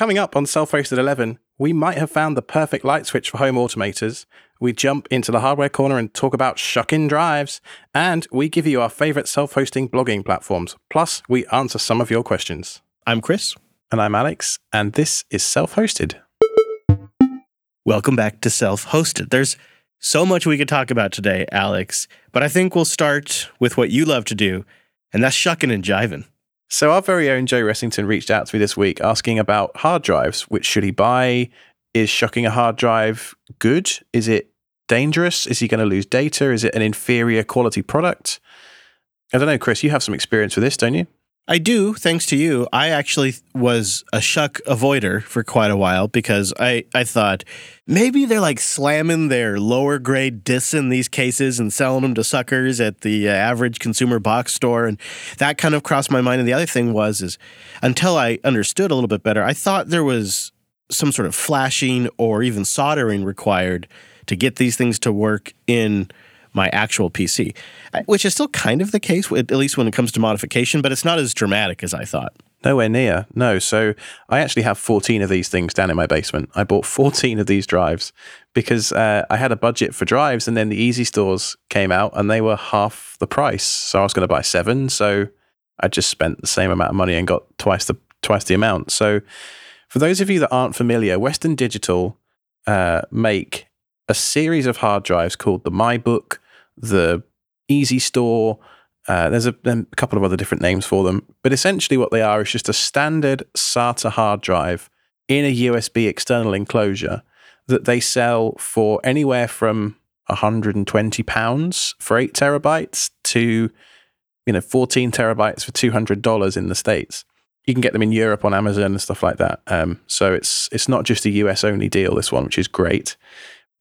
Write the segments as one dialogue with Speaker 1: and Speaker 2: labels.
Speaker 1: Coming up on Self Hosted 11, we might have found the perfect light switch for home automators. We jump into the hardware corner and talk about shucking drives. And we give you our favorite self hosting blogging platforms. Plus, we answer some of your questions.
Speaker 2: I'm Chris.
Speaker 1: And I'm Alex. And this is Self Hosted.
Speaker 2: Welcome back to Self Hosted. There's so much we could talk about today, Alex, but I think we'll start with what you love to do, and that's shucking and jiving.
Speaker 1: So, our very own Joe Ressington reached out to me this week asking about hard drives. Which should he buy? Is shucking a hard drive good? Is it dangerous? Is he going to lose data? Is it an inferior quality product? I don't know, Chris, you have some experience with this, don't you?
Speaker 2: I do, thanks to you. I actually was a shuck avoider for quite a while because I, I thought maybe they're like slamming their lower grade discs in these cases and selling them to suckers at the uh, average consumer box store. And that kind of crossed my mind. And the other thing was, is until I understood a little bit better, I thought there was some sort of flashing or even soldering required to get these things to work in my actual PC, which is still kind of the case, at least when it comes to modification, but it's not as dramatic as I thought.
Speaker 1: Nowhere near. No. So I actually have 14 of these things down in my basement. I bought 14 of these drives because uh, I had a budget for drives and then the easy stores came out and they were half the price. So I was going to buy seven. So I just spent the same amount of money and got twice the twice the amount. So for those of you that aren't familiar, Western Digital uh, make a series of hard drives called the MyBook, the Easy Store. Uh, there's a, a, couple of other different names for them, but essentially what they are is just a standard SATA hard drive in a USB external enclosure that they sell for anywhere from 120 pounds for eight terabytes to you know 14 terabytes for 200 dollars in the states. You can get them in Europe on Amazon and stuff like that. Um, so it's it's not just a US only deal. This one, which is great.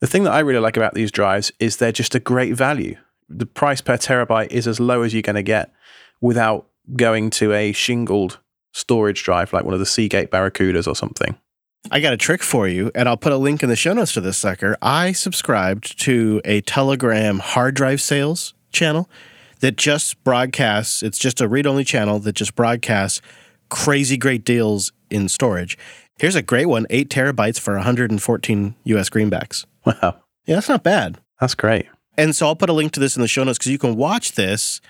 Speaker 1: The thing that I really like about these drives is they're just a great value. The price per terabyte is as low as you're going to get without going to a shingled storage drive like one of the Seagate Barracudas or something.
Speaker 2: I got a trick for you, and I'll put a link in the show notes to this sucker. I subscribed to a Telegram hard drive sales channel that just broadcasts, it's just a read only channel that just broadcasts crazy great deals in storage. Here's a great one 8 terabytes for 114 US greenbacks.
Speaker 1: Wow.
Speaker 2: Yeah, that's not bad.
Speaker 1: That's great.
Speaker 2: And so I'll put a link to this in the show notes because you can watch this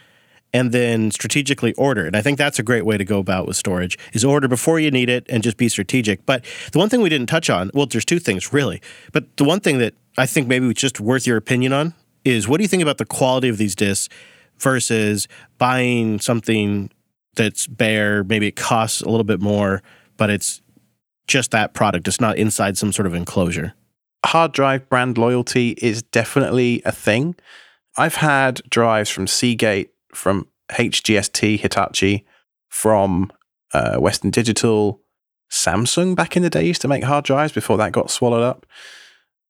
Speaker 2: and then strategically order. And I think that's a great way to go about with storage is order before you need it and just be strategic. But the one thing we didn't touch on, well, there's two things really. But the one thing that I think maybe it's just worth your opinion on is what do you think about the quality of these discs versus buying something that's bare, maybe it costs a little bit more, but it's just that product. It's not inside some sort of enclosure
Speaker 1: hard drive brand loyalty is definitely a thing. I've had drives from Seagate, from HGST, Hitachi, from uh, Western Digital, Samsung back in the day used to make hard drives before that got swallowed up.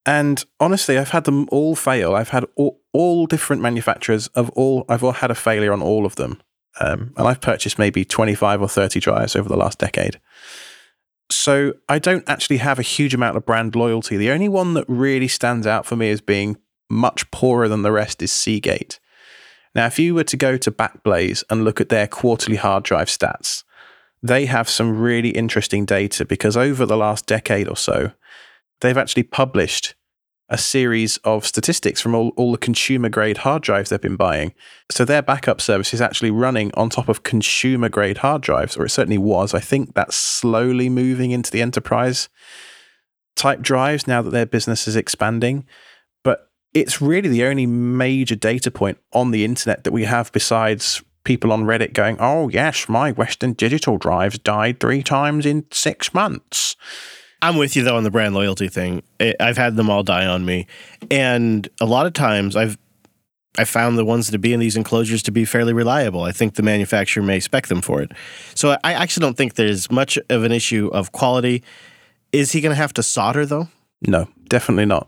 Speaker 1: And honestly, I've had them all fail. I've had all, all different manufacturers of all, I've all had a failure on all of them. Um, and I've purchased maybe 25 or 30 drives over the last decade. So I don't actually have a huge amount of brand loyalty. The only one that really stands out for me as being much poorer than the rest is Seagate. Now, if you were to go to Backblaze and look at their quarterly hard drive stats, they have some really interesting data because over the last decade or so, they've actually published a series of statistics from all, all the consumer grade hard drives they've been buying. So their backup service is actually running on top of consumer grade hard drives, or it certainly was. I think that's slowly moving into the enterprise type drives now that their business is expanding. But it's really the only major data point on the internet that we have besides people on Reddit going, oh, yes, my Western Digital drives died three times in six months.
Speaker 2: I'm with you though on the brand loyalty thing. I've had them all die on me, and a lot of times I've I found the ones that be in these enclosures to be fairly reliable. I think the manufacturer may spec them for it. So I actually don't think there's much of an issue of quality. Is he going to have to solder though?
Speaker 1: No, definitely not.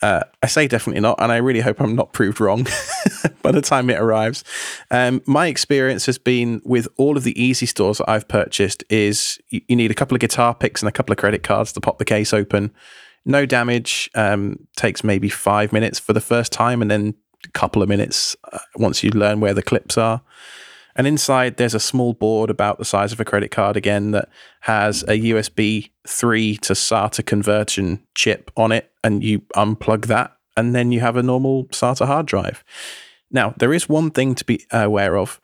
Speaker 1: Uh, I say definitely not, and I really hope I'm not proved wrong by the time it arrives. Um, my experience has been with all of the easy stores that I've purchased is you, you, need a couple of guitar picks and a couple of credit cards to pop the case open. No damage. Um, takes maybe five minutes for the first time, and then a couple of minutes uh, once you learn where the clips are. And inside, there's a small board about the size of a credit card again that has a USB 3 to SATA conversion chip on it. And you unplug that, and then you have a normal SATA hard drive. Now, there is one thing to be uh, aware of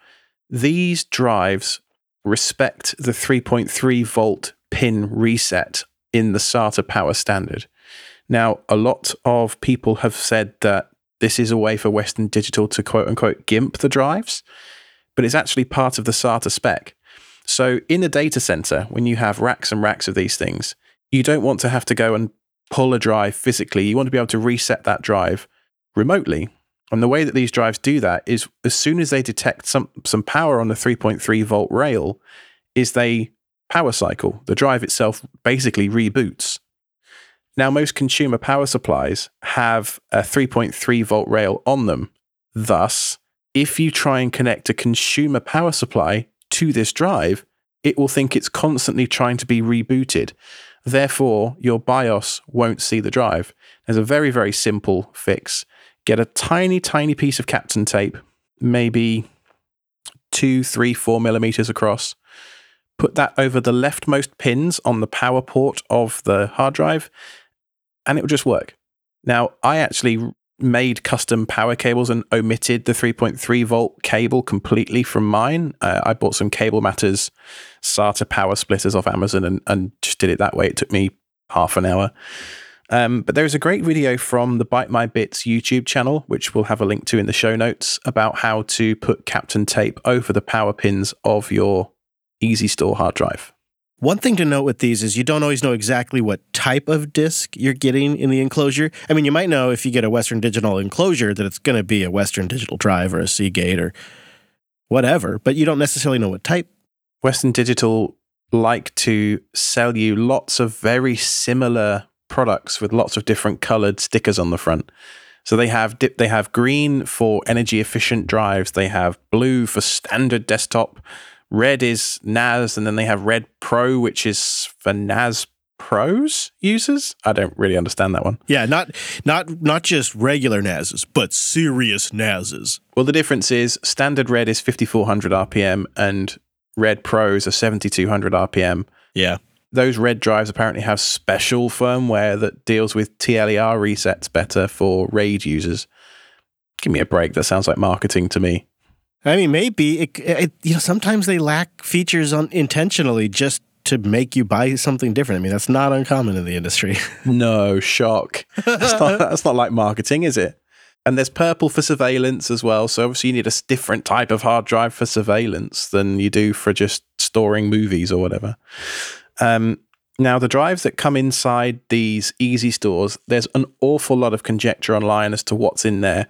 Speaker 1: these drives respect the 3.3 volt pin reset in the SATA power standard. Now, a lot of people have said that this is a way for Western Digital to quote unquote gimp the drives but it's actually part of the SATA spec. So in a data center, when you have racks and racks of these things, you don't want to have to go and pull a drive physically. You want to be able to reset that drive remotely. And the way that these drives do that is as soon as they detect some, some power on the 3.3 volt rail, is they power cycle. The drive itself basically reboots. Now, most consumer power supplies have a 3.3 volt rail on them. Thus, if you try and connect a consumer power supply to this drive, it will think it's constantly trying to be rebooted. Therefore, your BIOS won't see the drive. There's a very, very simple fix. Get a tiny, tiny piece of Kapton tape, maybe two, three, four millimeters across. Put that over the leftmost pins on the power port of the hard drive, and it will just work. Now, I actually made custom power cables and omitted the 3.3 volt cable completely from mine. Uh, I bought some Cable Matters SATA power splitters off Amazon and, and just did it that way. It took me half an hour. Um, but there's a great video from the Byte My Bits YouTube channel, which we'll have a link to in the show notes, about how to put Kapton tape over the power pins of your Easy Store hard drive.
Speaker 2: One thing to note with these is you don't always know exactly what type of disc you're getting in the enclosure. I mean, you might know if you get a Western Digital enclosure that it's going to be a Western Digital drive or a Seagate or whatever, but you don't necessarily know what type.
Speaker 1: Western Digital like to sell you lots of very similar products with lots of different colored stickers on the front. So they have they have green for energy efficient drives, they have blue for standard desktop Red is NAS, and then they have Red Pro, which is for NAS pros users. I don't really understand that one.
Speaker 2: Yeah, not not not just regular NASs, but serious NASs.
Speaker 1: Well, the difference is standard red is 5400 RPM and red pros are 7200 RPM.
Speaker 2: Yeah.
Speaker 1: Those red drives apparently have special firmware that deals with TLER resets better for RAID users. Give me a break. That sounds like marketing to me.
Speaker 2: I mean, maybe it, it, you know sometimes they lack features on intentionally just to make you buy something different. I mean, that's not uncommon in the industry.
Speaker 1: no shock. That's not, that's not like marketing, is it? And there's purple for surveillance as well. So obviously you need a different type of hard drive for surveillance than you do for just storing movies or whatever. Um, now, the drives that come inside these easy stores, there's an awful lot of conjecture online as to what's in there.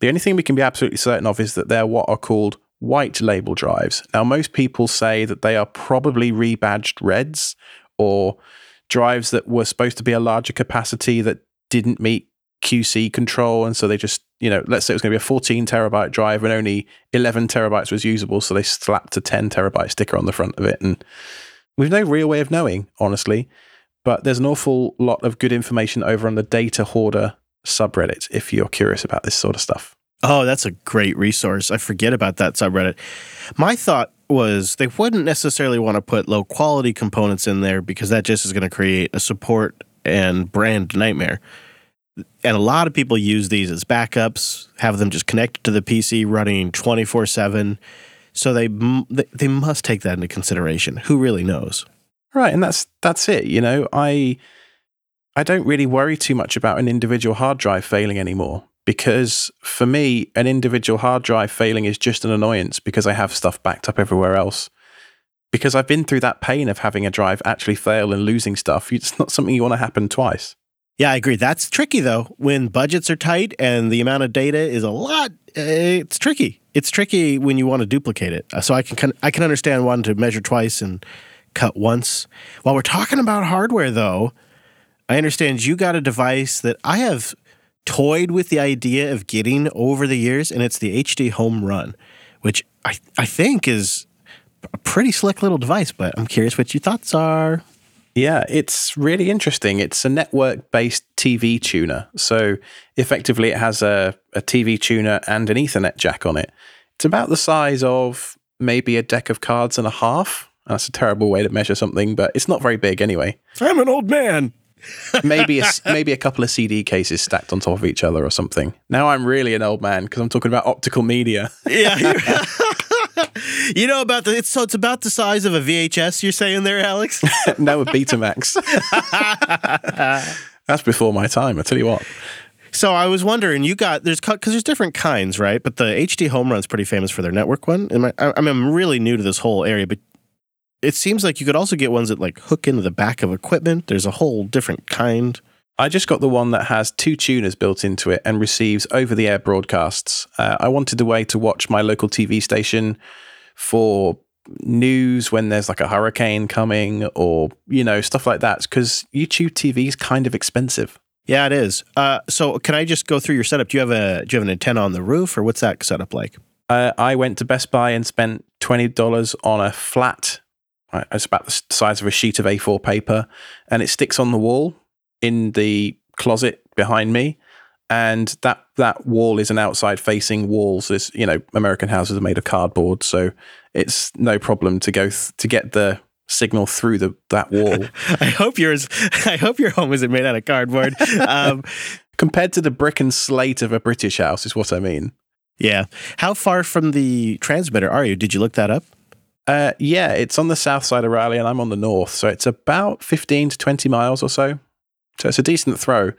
Speaker 1: The only thing we can be absolutely certain of is that they're what are called white label drives. Now, most people say that they are probably rebadged reds or drives that were supposed to be a larger capacity that didn't meet QC control. And so they just, you know, let's say it was going to be a 14 terabyte drive and only 11 terabytes was usable. So they slapped a 10 terabyte sticker on the front of it. And we've no real way of knowing, honestly. But there's an awful lot of good information over on the Data Hoarder subreddit if you're curious about this sort of stuff.
Speaker 2: Oh, that's a great resource. I forget about that subreddit. My thought was they wouldn't necessarily want to put low quality components in there because that just is going to create a support and brand nightmare. And a lot of people use these as backups, have them just connected to the PC running 24 7. So they they must take that into consideration. Who really knows?
Speaker 1: Right, and that's that's it. You know, I I don't really worry too much about an individual hard drive failing anymore because for me, an individual hard drive failing is just an annoyance because I have stuff backed up everywhere else. Because I've been through that pain of having a drive actually fail and losing stuff. It's not something you want to happen twice.
Speaker 2: Yeah, I agree. That's tricky though. When budgets are tight and the amount of data is a lot, eh, it's tricky. It's tricky when you want to duplicate it. So I can I can understand wanting to measure twice and cut once. While we're talking about hardware though, I understand you got a device that I have toyed with the idea of getting over the years, and it's the HD Home Run, which I, I think is a pretty slick little device, but I'm curious what your thoughts are.
Speaker 1: Yeah, it's really interesting. It's a network based TV tuner. So effectively, it has a, a TV tuner and an Ethernet jack on it. It's about the size of maybe a deck of cards and a half. That's a terrible way to measure something, but it's not very big anyway.
Speaker 2: I'm an old man.
Speaker 1: maybe a, maybe a couple of CD cases stacked on top of each other or something. Now I'm really an old man because I'm talking about optical media.
Speaker 2: Yeah. you know about the it's so it's about the size of a VHS. You're saying there, Alex?
Speaker 1: no, a Betamax. That's before my time. I tell you what.
Speaker 2: So I was wondering, you got there's because there's different kinds, right? But the HD Home Run's pretty famous for their network one. And I, I mean, I'm really new to this whole area, but it seems like you could also get ones that like hook into the back of equipment. There's a whole different kind.
Speaker 1: I just got the one that has two tuners built into it and receives over the air broadcasts. Uh, I wanted a way to watch my local TV station for news when there's like a hurricane coming or, you know, stuff like that because YouTube TV is kind of expensive.
Speaker 2: Yeah, it is. Uh, so can I just go through your setup? Do you have a do you have an antenna on the roof or what's that setup like?
Speaker 1: Uh, I went to Best Buy and spent twenty dollars on a flat. It's about the size of a sheet of A4 paper, and it sticks on the wall in the closet behind me. And that that wall is an outside facing wall. So this, you know, American houses are made of cardboard, so it's no problem to go th- to get the signal through the that wall.
Speaker 2: I hope yours. I hope your home isn't made out of cardboard. Um,
Speaker 1: Compared to the brick and slate of a British house, is what I mean.
Speaker 2: yeah. How far from the transmitter are you? Did you look that up?
Speaker 1: Uh, yeah, it's on the south side of Raleigh, and I'm on the north, so it's about fifteen to twenty miles or so. So it's a decent throw.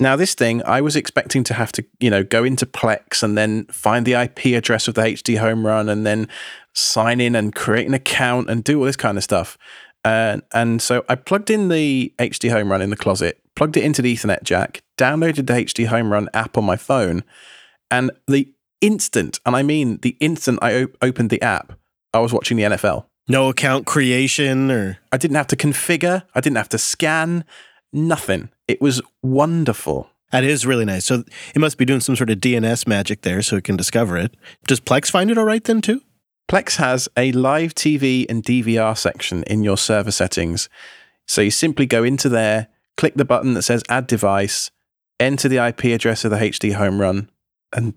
Speaker 1: Now, this thing, I was expecting to have to, you know, go into Plex and then find the IP address of the HD home run and then sign in and create an account and do all this kind of stuff. And and so I plugged in the HD home run in the closet, plugged it into the Ethernet jack, downloaded the HD home run app on my phone, and the instant, and I mean the instant I op- opened the app, I was watching the NFL.
Speaker 2: No account creation or
Speaker 1: I didn't have to configure, I didn't have to scan, nothing. It was wonderful.
Speaker 2: that is really nice. So it must be doing some sort of DNS magic there, so it can discover it. Does Plex find it all right then too?
Speaker 1: Plex has a live TV and DVR section in your server settings. So you simply go into there, click the button that says add device, enter the IP address of the HD home run, and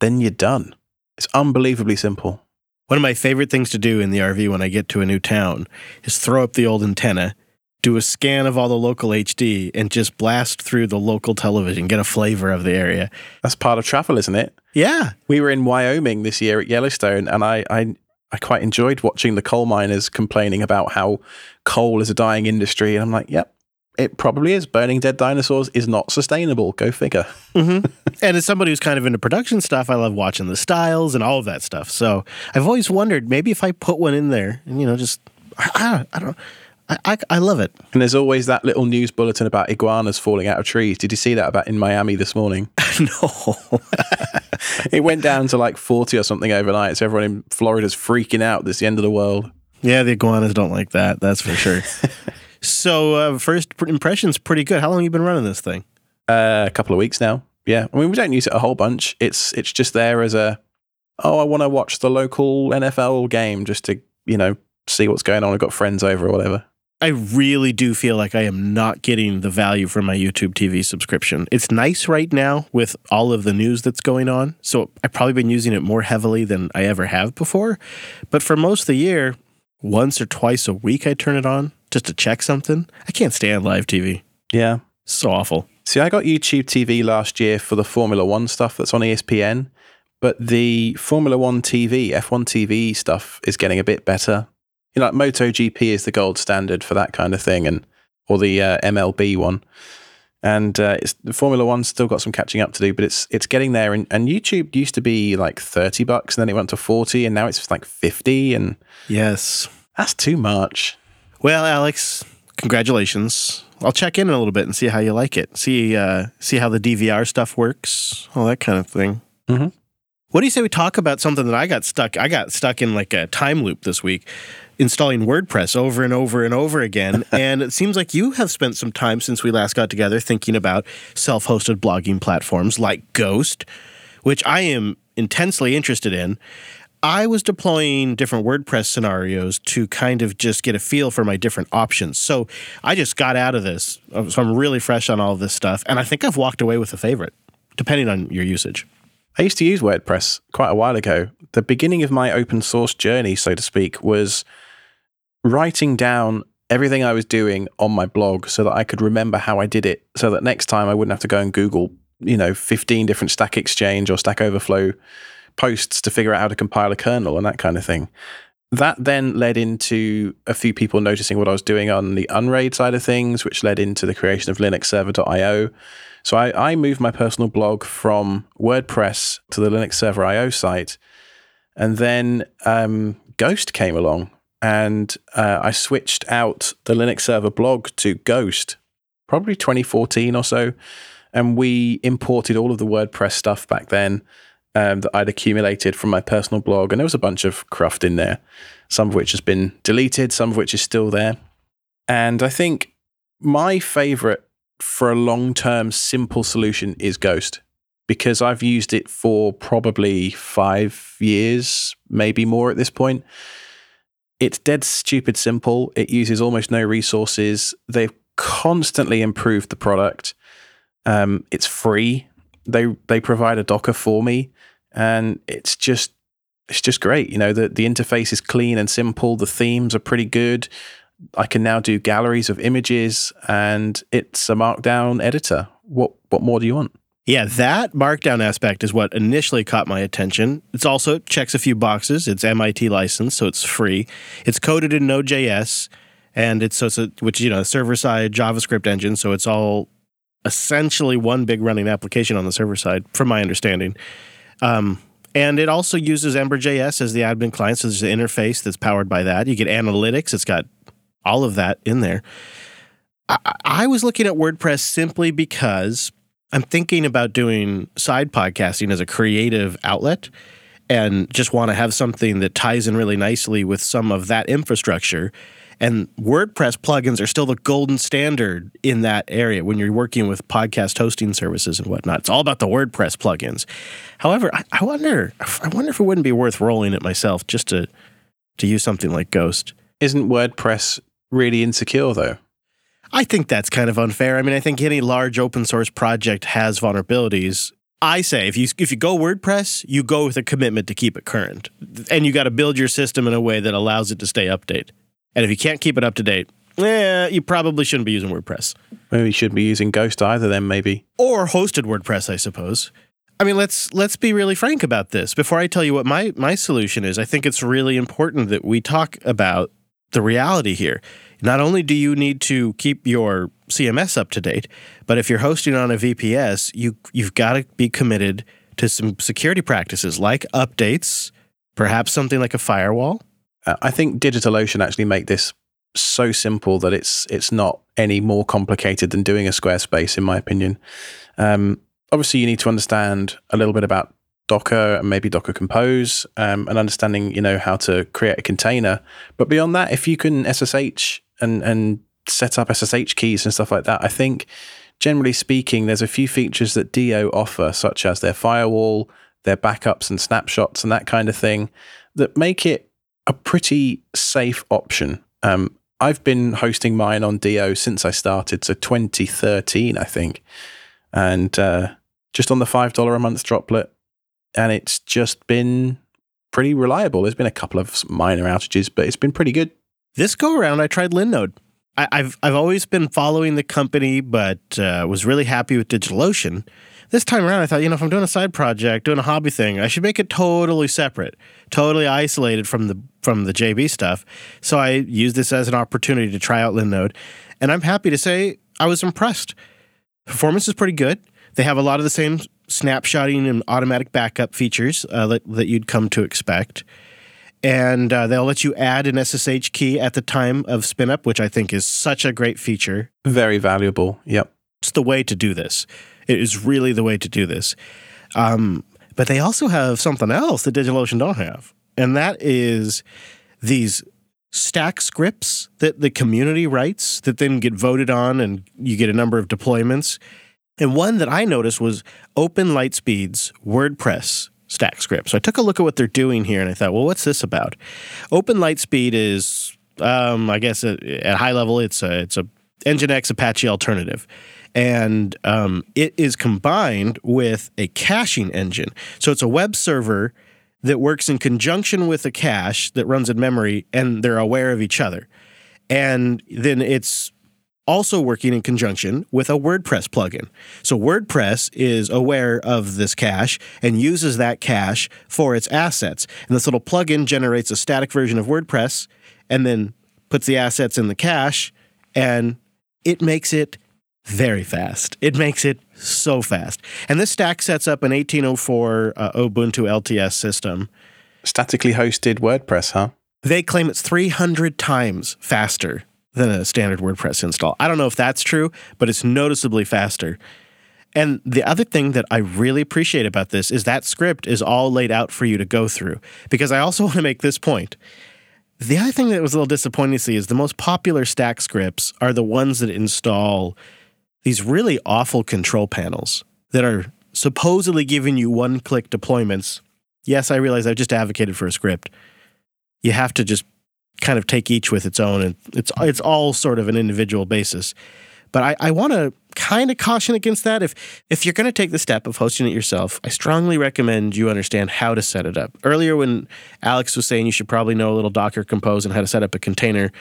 Speaker 1: then you're done. It's unbelievably simple.
Speaker 2: One of my favorite things to do in the RV when I get to a new town is throw up the old antenna, do a scan of all the local HD, and just blast through the local television, get a flavor of the area.
Speaker 1: That's part of travel, isn't it?
Speaker 2: Yeah.
Speaker 1: We were in Wyoming this year at Yellowstone, and I, I, I quite enjoyed watching the coal miners complaining about how coal is a dying industry. And I'm like, yep, it probably is. Burning dead dinosaurs is not sustainable. Go figure. Mm-hmm.
Speaker 2: And as somebody who's kind of into production stuff, I love watching the styles and all of that stuff. So I've always wondered maybe if I put one in there and, you know, just, I, I don't, I don't, I, I, I love it.
Speaker 1: And there's always that little news bulletin about iguanas falling out of trees. Did you see that about in Miami this morning?
Speaker 2: no.
Speaker 1: it went down to like 40 or something overnight. So everyone in Florida's freaking out. This is the end of the world.
Speaker 2: Yeah, the iguanas don't like that. That's for sure. so, uh, first impression's pretty good. How long have you been running this thing?
Speaker 1: Uh, a couple of weeks now. Yeah. I mean, we don't use it a whole bunch. It's it's just there as a, oh, I want to watch the local NFL game just to, you know, see what's going on. I've got friends over or whatever.
Speaker 2: I really do feel like I am not getting the value from my YouTube TV subscription. It's nice right now with all of the news that's going on. So I've probably been using it more heavily than I ever have before. But for most of the year, once or twice a week, I turn it on just to check something. I can't stand live TV.
Speaker 1: Yeah.
Speaker 2: It's so awful.
Speaker 1: See, I got YouTube TV last year for the Formula One stuff that's on ESPN, but the Formula One TV, F1 TV stuff is getting a bit better. You know, like MotoGP is the gold standard for that kind of thing, and or the uh, MLB one. And uh, it's, the Formula One's still got some catching up to do, but it's it's getting there. And, and YouTube used to be like thirty bucks, and then it went to forty, and now it's like fifty, and
Speaker 2: Yes.
Speaker 1: that's too much.
Speaker 2: Well, Alex, congratulations. I'll check in a little bit and see how you like it. See, uh, see how the DVR stuff works, all that kind of thing.
Speaker 1: Mhm.
Speaker 2: What do you say we talk about something that I got stuck? I got stuck in like a time loop this week, installing WordPress over and over and over again. and it seems like you have spent some time since we last got together thinking about self-hosted blogging platforms like Ghost, which I am intensely interested in. I was deploying different WordPress scenarios to kind of just get a feel for my different options. So I just got out of this. So I'm really fresh on all of this stuff. And I think I've walked away with a favorite, depending on your usage.
Speaker 1: I used to use WordPress quite a while ago. The beginning of my open source journey, so to speak, was writing down everything I was doing on my blog so that I could remember how I did it so that next time I wouldn't have to go and Google, you know, 15 different Stack Exchange or Stack Overflow posts to figure out how to compile a kernel and that kind of thing. That then led into a few people noticing what I was doing on the Unraid side of things, which led into the creation of linuxserver.io. So I, I moved my personal blog from WordPress to the Linux Server IO site. And then um, Ghost came along and uh, I switched out the Linux server blog to Ghost, probably 2014 or so. And we imported all of the WordPress stuff back then um, that I'd accumulated from my personal blog. And there was a bunch of cruft in there, some of which has been deleted, some of which is still there. And I think my favorite for a long term simple solution is Ghost because I've used it for probably five years, maybe more at this point. It's dead stupid simple. It uses almost no resources. They've constantly improved the product. Um, it's free. They they provide a Docker for me, and it's just it's just great. You know the the interface is clean and simple. The themes are pretty good. I can now do galleries of images, and it's a Markdown editor. What what more do you want?
Speaker 2: Yeah, that markdown aspect is what initially caught my attention. It's also checks a few boxes. It's MIT licensed, so it's free. It's coded in Node.js, and it's so it's a, which you know a server side JavaScript engine, so it's all essentially one big running application on the server side, from my understanding. Um, and it also uses Ember.js as the admin client, so there's an interface that's powered by that. You get analytics; it's got all of that in there. I, I was looking at WordPress simply because I'm thinking about doing side podcasting as a creative outlet and just want to have something that ties in really nicely with some of that infrastructure. And WordPress plugins are still the golden standard in that area when you're working with podcast hosting services and whatnot. It's all about the WordPress plugins. However, I, I wonder, I wonder if it wouldn't be worth rolling it myself just to to use something like Ghost.
Speaker 1: Isn't WordPress really insecure though?
Speaker 2: I think that's kind of unfair. I mean, I think any large open source project has vulnerabilities. I say if you if you go WordPress, you go with a commitment to keep it current, and you got to build your system in a way that allows it to stay update. And if you can't keep it up to date, eh, you probably shouldn't be using WordPress.
Speaker 1: Maybe you shouldn't be using Ghost either. Then maybe
Speaker 2: or hosted WordPress, I suppose. I mean, let's let's be really frank about this. Before I tell you what my my solution is, I think it's really important that we talk about the reality here. Not only do you need to keep your CMS up to date, but if you're hosting on a VPS, you you've got to be committed to some security practices like updates, perhaps something like a firewall.
Speaker 1: Uh, I think DigitalOcean actually make this so simple that it's it's not any more complicated than doing a Squarespace, in my opinion. Um, obviously, you need to understand a little bit about Docker and maybe Docker Compose um, and understanding, you know, how to create a container. But beyond that, if you can SSH and and set up SSH keys and stuff like that, I think generally speaking, there's a few features that DO offer, such as their firewall, their backups and snapshots, and that kind of thing, that make it a pretty safe option. Um, I've been hosting mine on DO since I started, so 2013, I think, and uh, just on the five dollar a month droplet, and it's just been pretty reliable. There's been a couple of minor outages, but it's been pretty good.
Speaker 2: This go around, I tried Linode. I, have I've always been following the company, but uh, was really happy with DigitalOcean. This time around, I thought, you know, if I'm doing a side project, doing a hobby thing, I should make it totally separate, totally isolated from the from the JB stuff. So I used this as an opportunity to try out Linode, and I'm happy to say I was impressed. Performance is pretty good. They have a lot of the same snapshotting and automatic backup features uh, that, that you'd come to expect and uh, they'll let you add an SSH key at the time of spin up, which I think is such a great feature.
Speaker 1: Very valuable. Yep.
Speaker 2: It's the way to do this. It is really the way to do this. Um, but they also have something else that DigitalOcean don't have, and that is these stack scripts that the community writes that then get voted on, and you get a number of deployments. And one that I noticed was OpenLiteSpeed's WordPress stack script. So I took a look at what they're doing here and I thought, well, what's this about? OpenLiteSpeed is, um, I guess, at, at high level, it's a, it's a Nginx Apache alternative. And um, it is combined with a caching engine. So it's a web server that works in conjunction with a cache that runs in memory and they're aware of each other. And then it's also working in conjunction with a WordPress plugin. So WordPress is aware of this cache and uses that cache for its assets. And this little plugin generates a static version of WordPress and then puts the assets in the cache and it makes it very fast. It makes it so fast. And this stack sets up an 1804 uh, Ubuntu LTS system.
Speaker 1: Statically hosted WordPress, huh?
Speaker 2: They claim it's 300 times faster than a standard WordPress install. I don't know if that's true, but it's noticeably faster. And the other thing that I really appreciate about this is that script is all laid out for you to go through. Because I also want to make this point. The other thing that was a little disappointing to see is the most popular stack scripts are the ones that install these really awful control panels that are supposedly giving you one click deployments. Yes, I realize I've just advocated for a script. You have to just kind of take each with its own, and it's it's all sort of an individual basis. But I, I want to kind of caution against that. If if you're going to take the step of hosting it yourself, I strongly recommend you understand how to set it up. Earlier, when Alex was saying you should probably know a little Docker Compose and how to set up a container,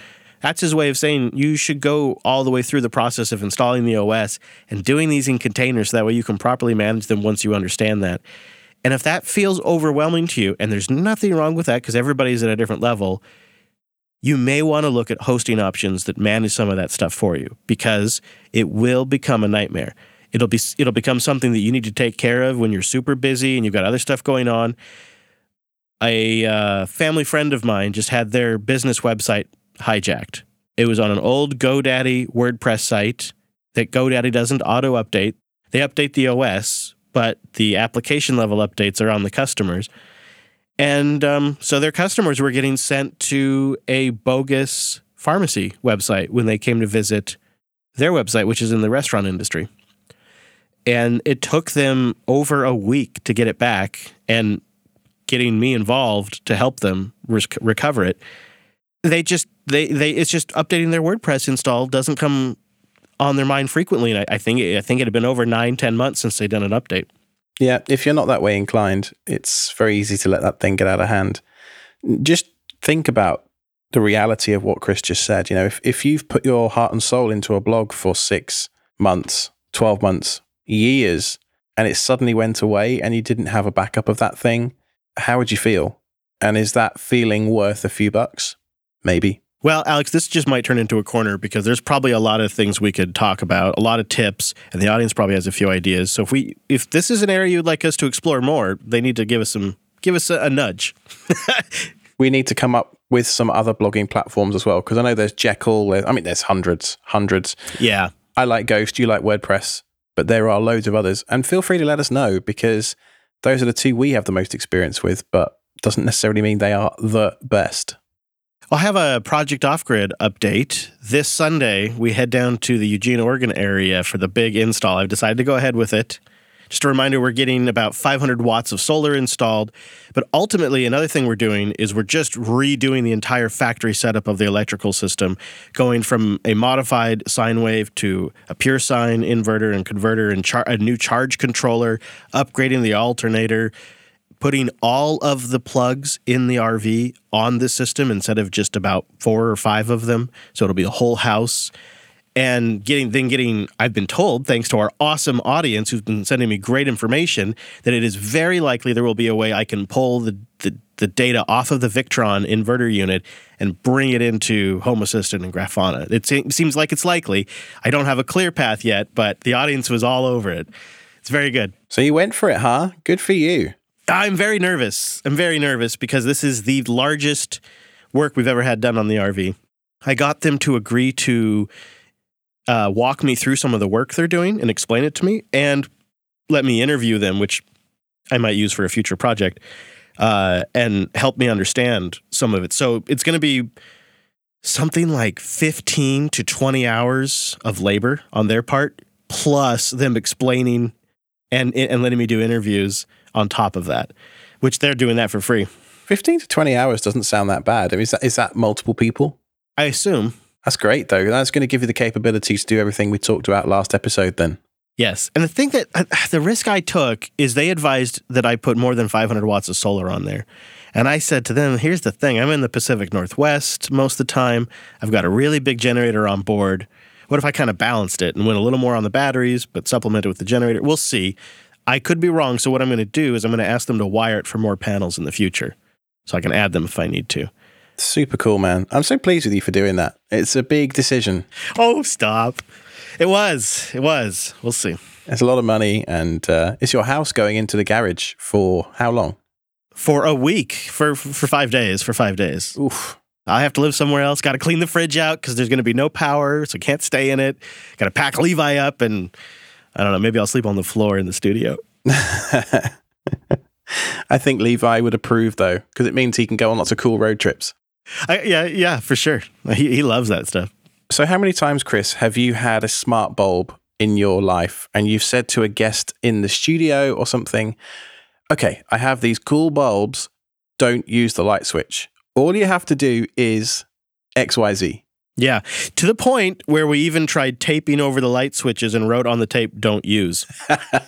Speaker 2: that's his way of saying you should go all the way through the process of installing the OS and doing these in containers so that way you can properly manage them once you understand that. And if that feels overwhelming to you, and there's nothing wrong with that because everybody's at a different level, you may want to look at hosting options that manage some of that stuff for you because it will become a nightmare. It'll be it'll become something that you need to take care of when you're super busy and you've got other stuff going on. A uh, family friend of mine just had their business website hijacked. It was on an old GoDaddy WordPress site that GoDaddy doesn't auto update. They update the OS, but the application level updates are on the customers. And um, so their customers were getting sent to a bogus pharmacy website when they came to visit their website, which is in the restaurant industry. And it took them over a week to get it back and getting me involved to help them re- recover it. They just they they it's just updating their WordPress install doesn't come on their mind frequently. And I, I think I think it had been over nine ten months since they'd done an update.
Speaker 1: Yeah, if you're not that way inclined, it's very easy to let that thing get out of hand. Just think about the reality of what Chris just said. You know, if, if you've put your heart and soul into a blog for six months, 12 months, years, and it suddenly went away and you didn't have a backup of that thing, how would you feel? And is that feeling worth a few bucks? Maybe.
Speaker 2: Well, Alex, this just might turn into a corner because there's probably a lot of things we could talk about, a lot of tips, and the audience probably has a few ideas. So if we if this is an area you'd like us to explore more, they need to give us some give us a, a nudge.
Speaker 1: we need to come up with some other blogging platforms as well because I know there's Jekyll. I mean, there's hundreds, hundreds.
Speaker 2: Yeah,
Speaker 1: I like Ghost. You like WordPress, but there are loads of others. And feel free to let us know because those are the two we have the most experience with, but doesn't necessarily mean they are the best.
Speaker 2: I'll have a Project Off Grid update. This Sunday, we head down to the Eugene, Oregon area for the big install. I've decided to go ahead with it. Just a reminder, we're getting about 500 watts of solar installed. But ultimately, another thing we're doing is we're just redoing the entire factory setup of the electrical system, going from a modified sine wave to a pure sine inverter and converter and char- a new charge controller, upgrading the alternator putting all of the plugs in the RV on the system instead of just about four or five of them. So it'll be a whole house. And getting then getting, I've been told, thanks to our awesome audience who's been sending me great information, that it is very likely there will be a way I can pull the, the, the data off of the Victron inverter unit and bring it into Home Assistant and Grafana. It seems like it's likely. I don't have a clear path yet, but the audience was all over it. It's very good.
Speaker 1: So you went for it, huh? Good for you.
Speaker 2: I'm very nervous. I'm very nervous because this is the largest work we've ever had done on the RV. I got them to agree to uh, walk me through some of the work they're doing and explain it to me and let me interview them, which I might use for a future project, uh, and help me understand some of it. So it's going to be something like 15 to 20 hours of labor on their part, plus them explaining and, and letting me do interviews on top of that, which they're doing that for free.
Speaker 1: 15 to 20 hours doesn't sound that bad. I mean, is that, is that multiple people?
Speaker 2: I assume.
Speaker 1: That's great, though. That's going to give you the capabilities to do everything we talked about last episode, then.
Speaker 2: Yes. And the thing that uh, the risk I took is they advised that I put more than 500 watts of solar on there. And I said to them, here's the thing I'm in the Pacific Northwest most of the time. I've got a really big generator on board. What if I kind of balanced it and went a little more on the batteries, but supplemented with the generator? We'll see. I could be wrong. So, what I'm going to do is I'm going to ask them to wire it for more panels in the future so I can add them if I need to.
Speaker 1: Super cool, man. I'm so pleased with you for doing that. It's a big decision.
Speaker 2: Oh, stop. It was. It was. We'll see.
Speaker 1: It's a lot of money, and uh, is your house going into the garage for how long?
Speaker 2: For a week, for for five days, for five days.
Speaker 1: Oof.
Speaker 2: I have to live somewhere else. Got to clean the fridge out because there's going to be no power, so can't stay in it. Got to pack Levi up, and I don't know. Maybe I'll sleep on the floor in the studio.
Speaker 1: I think Levi would approve though, because it means he can go on lots of cool road trips.
Speaker 2: I, yeah, yeah, for sure. He, he loves that stuff.
Speaker 1: So, how many times, Chris, have you had a smart bulb in your life and you've said to a guest in the studio or something, okay, I have these cool bulbs, don't use the light switch? All you have to do is XYZ.
Speaker 2: Yeah, to the point where we even tried taping over the light switches and wrote on the tape, don't use.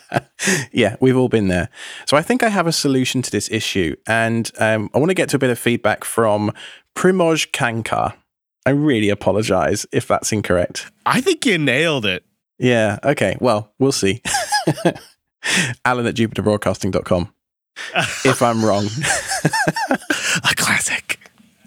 Speaker 1: yeah, we've all been there. So I think I have a solution to this issue. And um, I want to get to a bit of feedback from Primoj Kankar. I really apologize if that's incorrect.
Speaker 2: I think you nailed it.
Speaker 1: Yeah, okay. Well, we'll see. Alan at jupiterbroadcasting.com. if I'm wrong.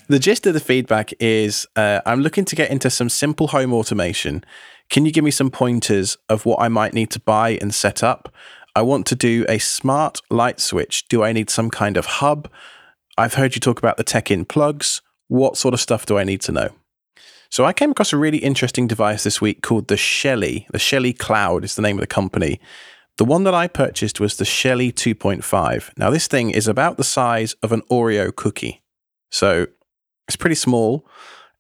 Speaker 1: The gist of the feedback is uh, I'm looking to get into some simple home automation. Can you give me some pointers of what I might need to buy and set up? I want to do a smart light switch. Do I need some kind of hub? I've heard you talk about the Teckin plugs. What sort of stuff do I need to know? So I came across a really interesting device this week called the Shelly. The Shelly Cloud is the name of the company. The one that I purchased was the Shelly 2.5. Now, this thing is about the size of an Oreo cookie. So it's pretty small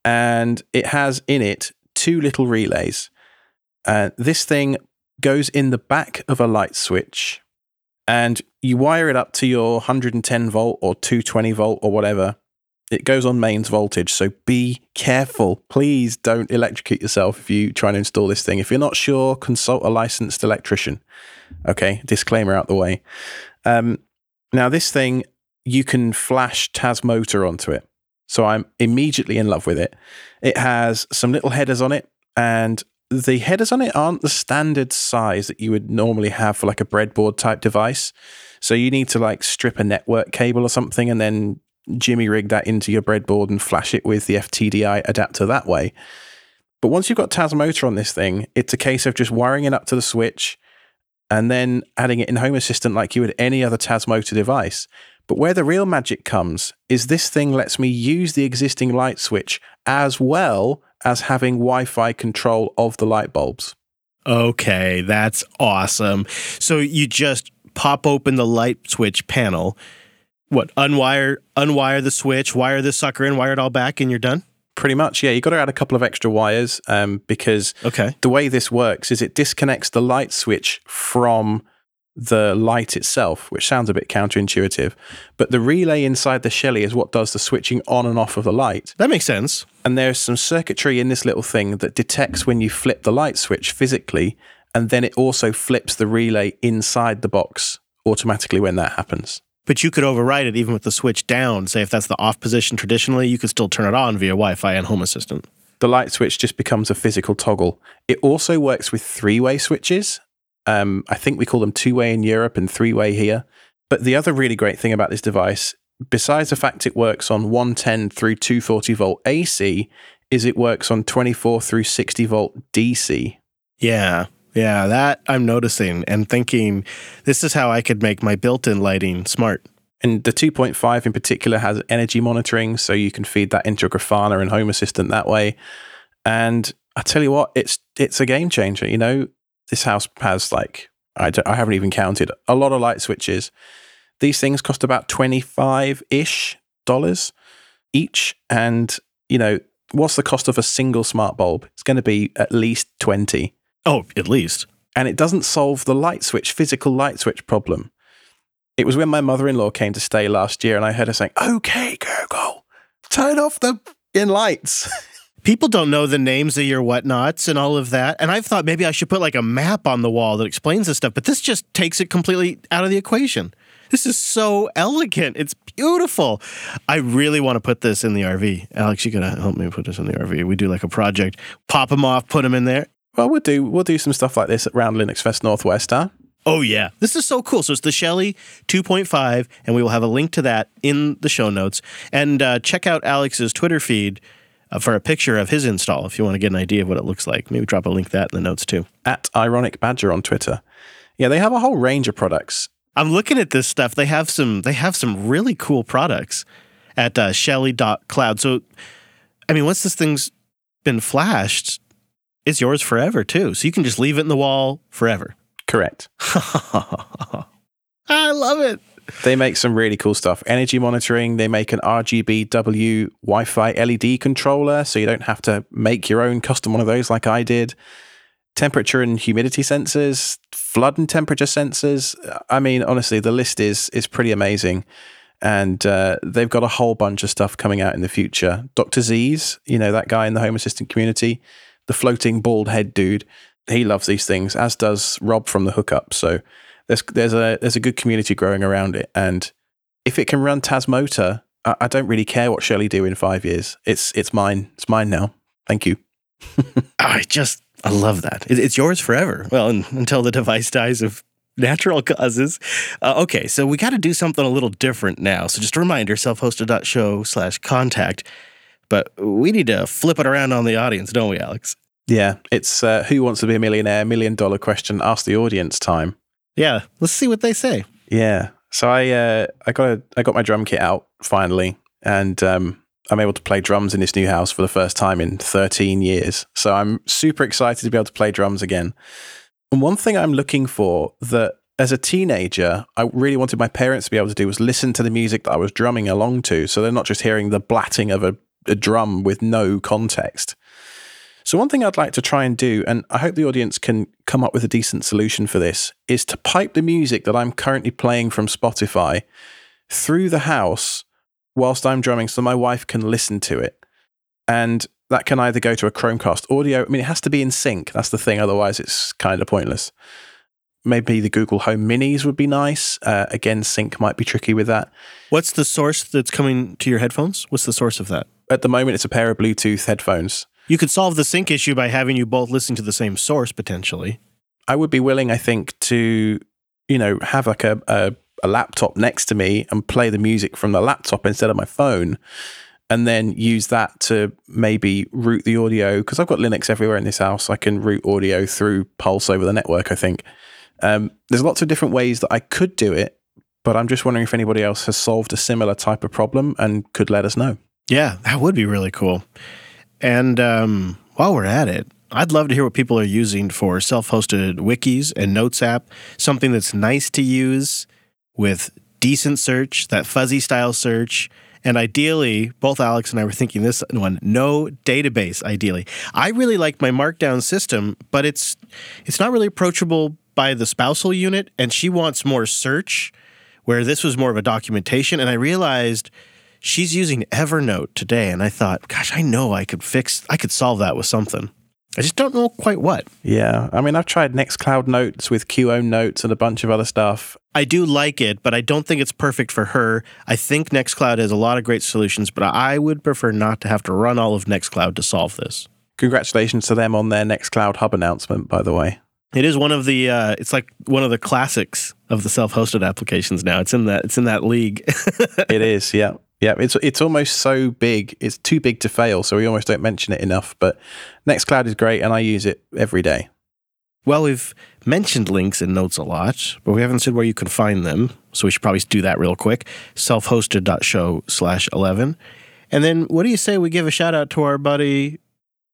Speaker 1: and it has in it two little relays. Uh, this thing goes in the back of a light switch and you wire it up to your 110 volt or 220 volt or whatever. It goes on mains voltage, so be careful. Please don't electrocute yourself if you try and install this thing. If you're not sure, consult a licensed electrician. Okay, disclaimer out the way. Um, now, this thing, you can flash Tasmota onto it. So I'm immediately in love with it. It has some little headers on it, and the headers on it aren't the standard size that you would normally have for like a breadboard type device. So you need to like strip a network cable or something and then jimmy rig that into your breadboard and flash it with the FTDI adapter that way. But once you've got Tasmota on this thing, it's a case of just wiring it up to the switch and then adding it in Home Assistant like you would any other Tasmota device. But where the real magic comes is this thing lets me use the existing light switch as well as having Wi Fi control of the light bulbs.
Speaker 2: Okay, that's awesome. So you just pop open the light switch panel, what, unwire unwire the switch, wire the sucker in, wire it all back, and you're done?
Speaker 1: Pretty much, yeah. You got to add a couple of extra wires um, because
Speaker 2: okay.
Speaker 1: the way this works is it disconnects the light switch from the light itself, which sounds a bit counterintuitive. But the relay inside the Shelly is what does the switching on and off of the light.
Speaker 2: That makes sense.
Speaker 1: And there's some circuitry in this little thing that detects when you flip the light switch physically, and then it also flips the relay inside the box automatically when that happens.
Speaker 2: But you could override it even with the switch down. Say if that's the off position traditionally, you could still turn it on via Wi Fi and Home Assistant.
Speaker 1: The light switch just becomes a physical toggle. It also works with three way switches, um, I think we call them two way in Europe and three way here. But the other really great thing about this device, besides the fact it works on 110 through 240 volt AC, is it works on 24 through 60 volt DC.
Speaker 2: Yeah. Yeah, that I'm noticing and thinking this is how I could make my built in lighting smart.
Speaker 1: And the 2.5 in particular has energy monitoring, so you can feed that into a Grafana and Home Assistant that way. And I tell you what, it's it's a game changer. You know, this house has like I, I haven't even counted a lot of light switches. These things cost about twenty five ish dollars each, and you know what's the cost of a single smart bulb? It's going to be at least twenty.
Speaker 2: Oh, at least.
Speaker 1: And it doesn't solve the light switch, physical light switch problem. It was when my mother in law came to stay last year, and I heard her saying, "Okay, Google, turn off the in lights."
Speaker 2: people don't know the names of your whatnots and all of that. And I've thought maybe I should put like a map on the wall that explains this stuff, but this just takes it completely out of the equation. This is so elegant. It's beautiful. I really want to put this in the RV. Alex, you gotta help me put this in the RV. We do like a project, pop them off, put them in there.
Speaker 1: Well, we'll do we'll do some stuff like this around Linux Fest Northwest, huh?
Speaker 2: Oh yeah, this is so cool. So it's the Shelly 2.5, and we will have a link to that in the show notes. And uh, check out Alex's Twitter feed uh, for a picture of his install if you want to get an idea of what it looks like. Maybe drop a link to that in the notes too.
Speaker 1: At Ironic Badger on Twitter. Yeah, they have a whole range of products.
Speaker 2: I'm looking at this stuff. They have some. They have some really cool products at uh, Shelly.cloud. So, I mean, once this thing's been flashed, it's yours forever too. So you can just leave it in the wall forever.
Speaker 1: Correct.
Speaker 2: I love it.
Speaker 1: They make some really cool stuff. Energy monitoring. They make an RGBW Wi-Fi LED controller, so you don't have to make your own custom one of those like I did. Temperature and humidity sensors, flood and temperature sensors. I mean, honestly, the list is is pretty amazing, and uh, they've got a whole bunch of stuff coming out in the future. DrZzs, you know that guy in the Home Assistant community, the floating bald head dude. He loves these things, as does Rob from the Hookup. So there's there's a there's a good community growing around it, and if it can run Tasmota, I, I don't really care what Shelly do in five years. It's it's mine. It's mine now. Thank you.
Speaker 2: I just I love that. It- It's yours forever. Well, un- until the device dies of natural causes. Uh, okay, so we got to do something a little different now. So just a reminder, self-hosted.show slash contact. But we need to flip it around on the audience, don't we, Alex?
Speaker 1: Yeah, it's uh, who wants to be a millionaire? Million dollar question. Ask the audience time.
Speaker 2: Yeah, let's see what they say.
Speaker 1: Yeah. So I uh, I got a, I got my drum kit out finally, and um, I'm able to play drums in this new house for the first time in 13 years. So I'm super excited to be able to play drums again. And one thing I'm looking for that as a teenager, I really wanted my parents to be able to do was listen to the music that I was drumming along to. So they're not just hearing the blatting of a, a drum with no context. So, one thing I'd like to try and do, and I hope the audience can come up with a decent solution for this, is to pipe the music that I'm currently playing from Spotify through the house whilst I'm drumming so my wife can listen to it. And that can either go to a Chromecast audio. I mean, it has to be in sync. That's the thing. Otherwise, it's kind of pointless. Maybe the Google Home Minis would be nice. Uh, again, sync might be tricky with that.
Speaker 2: What's the source that's coming to your headphones? What's the source of that?
Speaker 1: At the moment, it's a pair of Bluetooth headphones.
Speaker 2: You could solve the sync issue by having you both listen to the same source potentially.
Speaker 1: I would be willing, I think, to you know have like a, a a laptop next to me and play the music from the laptop instead of my phone, and then use that to maybe route the audio because I've got Linux everywhere in this house. I can route audio through Pulse over the network. I think um, there's lots of different ways that I could do it, but I'm just wondering if anybody else has solved a similar type of problem and could let us know.
Speaker 2: Yeah, that would be really cool. And um, while we're at it, I'd love to hear what people are using for self hosted wikis and Notes app, something that's nice to use with decent search, that fuzzy style search. And ideally, both Alex and I were thinking this one, no database, ideally. I really like my markdown system, but it's it's not really approachable by the spousal unit, and she wants more search, where this was more of a documentation. And I realized she's using Evernote today, and I thought, gosh, I know I could fix, I could solve that with something. I just don't know quite what.
Speaker 1: Yeah, I mean, I've tried Nextcloud Notes with QOwnNotes and a bunch of other stuff.
Speaker 2: I do like it, but I don't think it's perfect for her. I think Nextcloud has a lot of great solutions, but I would prefer not to have to run all of Nextcloud to solve this.
Speaker 1: Congratulations to them on their Nextcloud Hub announcement, by the way.
Speaker 2: It is one of the uh, it's like one of the classics of the self-hosted applications now. It's in that it's in that league.
Speaker 1: it is, yeah. Yeah, it's it's almost so big. It's too big to fail, so we almost don't mention it enough. But Nextcloud is great, and I use it every day.
Speaker 2: Well, we've mentioned links and notes a lot, but we haven't said where you can find them. So we should probably do that real quick. Self-hosted.show slash 11. And then what do you say we give a shout out to our buddy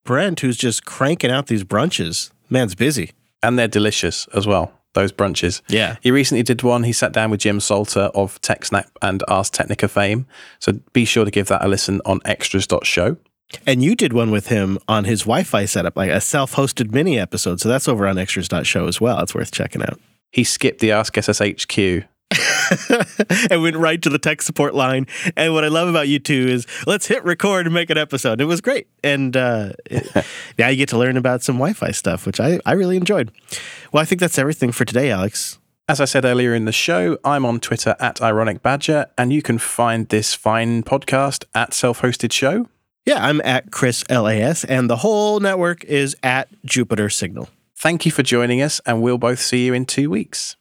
Speaker 2: Brent, who's just cranking out these brunches? Man's busy.
Speaker 1: And they're delicious as well, those brunches.
Speaker 2: Yeah.
Speaker 1: He recently did one. He sat down with Jim Salter of TechSnap and Ars Technica fame. So be sure to give that a listen on extras.show.
Speaker 2: And you did one with him on his Wi Fi setup, like a self hosted mini episode. So that's over on extras.show as well. It's worth checking out.
Speaker 1: He skipped the Ask SSHQ.
Speaker 2: and went right to the tech support line. And what I love about you two is let's hit record and make an episode. It was great. And uh, it, now you get to learn about some Wi Fi stuff, which I, I really enjoyed. Well, I think that's everything for today, Alex.
Speaker 1: As I said earlier in the show, I'm on Twitter at Ironic Badger, and you can find this fine podcast at Self Hosted Show.
Speaker 2: Yeah, I'm at Chris LAS, and the whole network is at Jupiter Signal.
Speaker 1: Thank you for joining us, and we'll both see you in two weeks.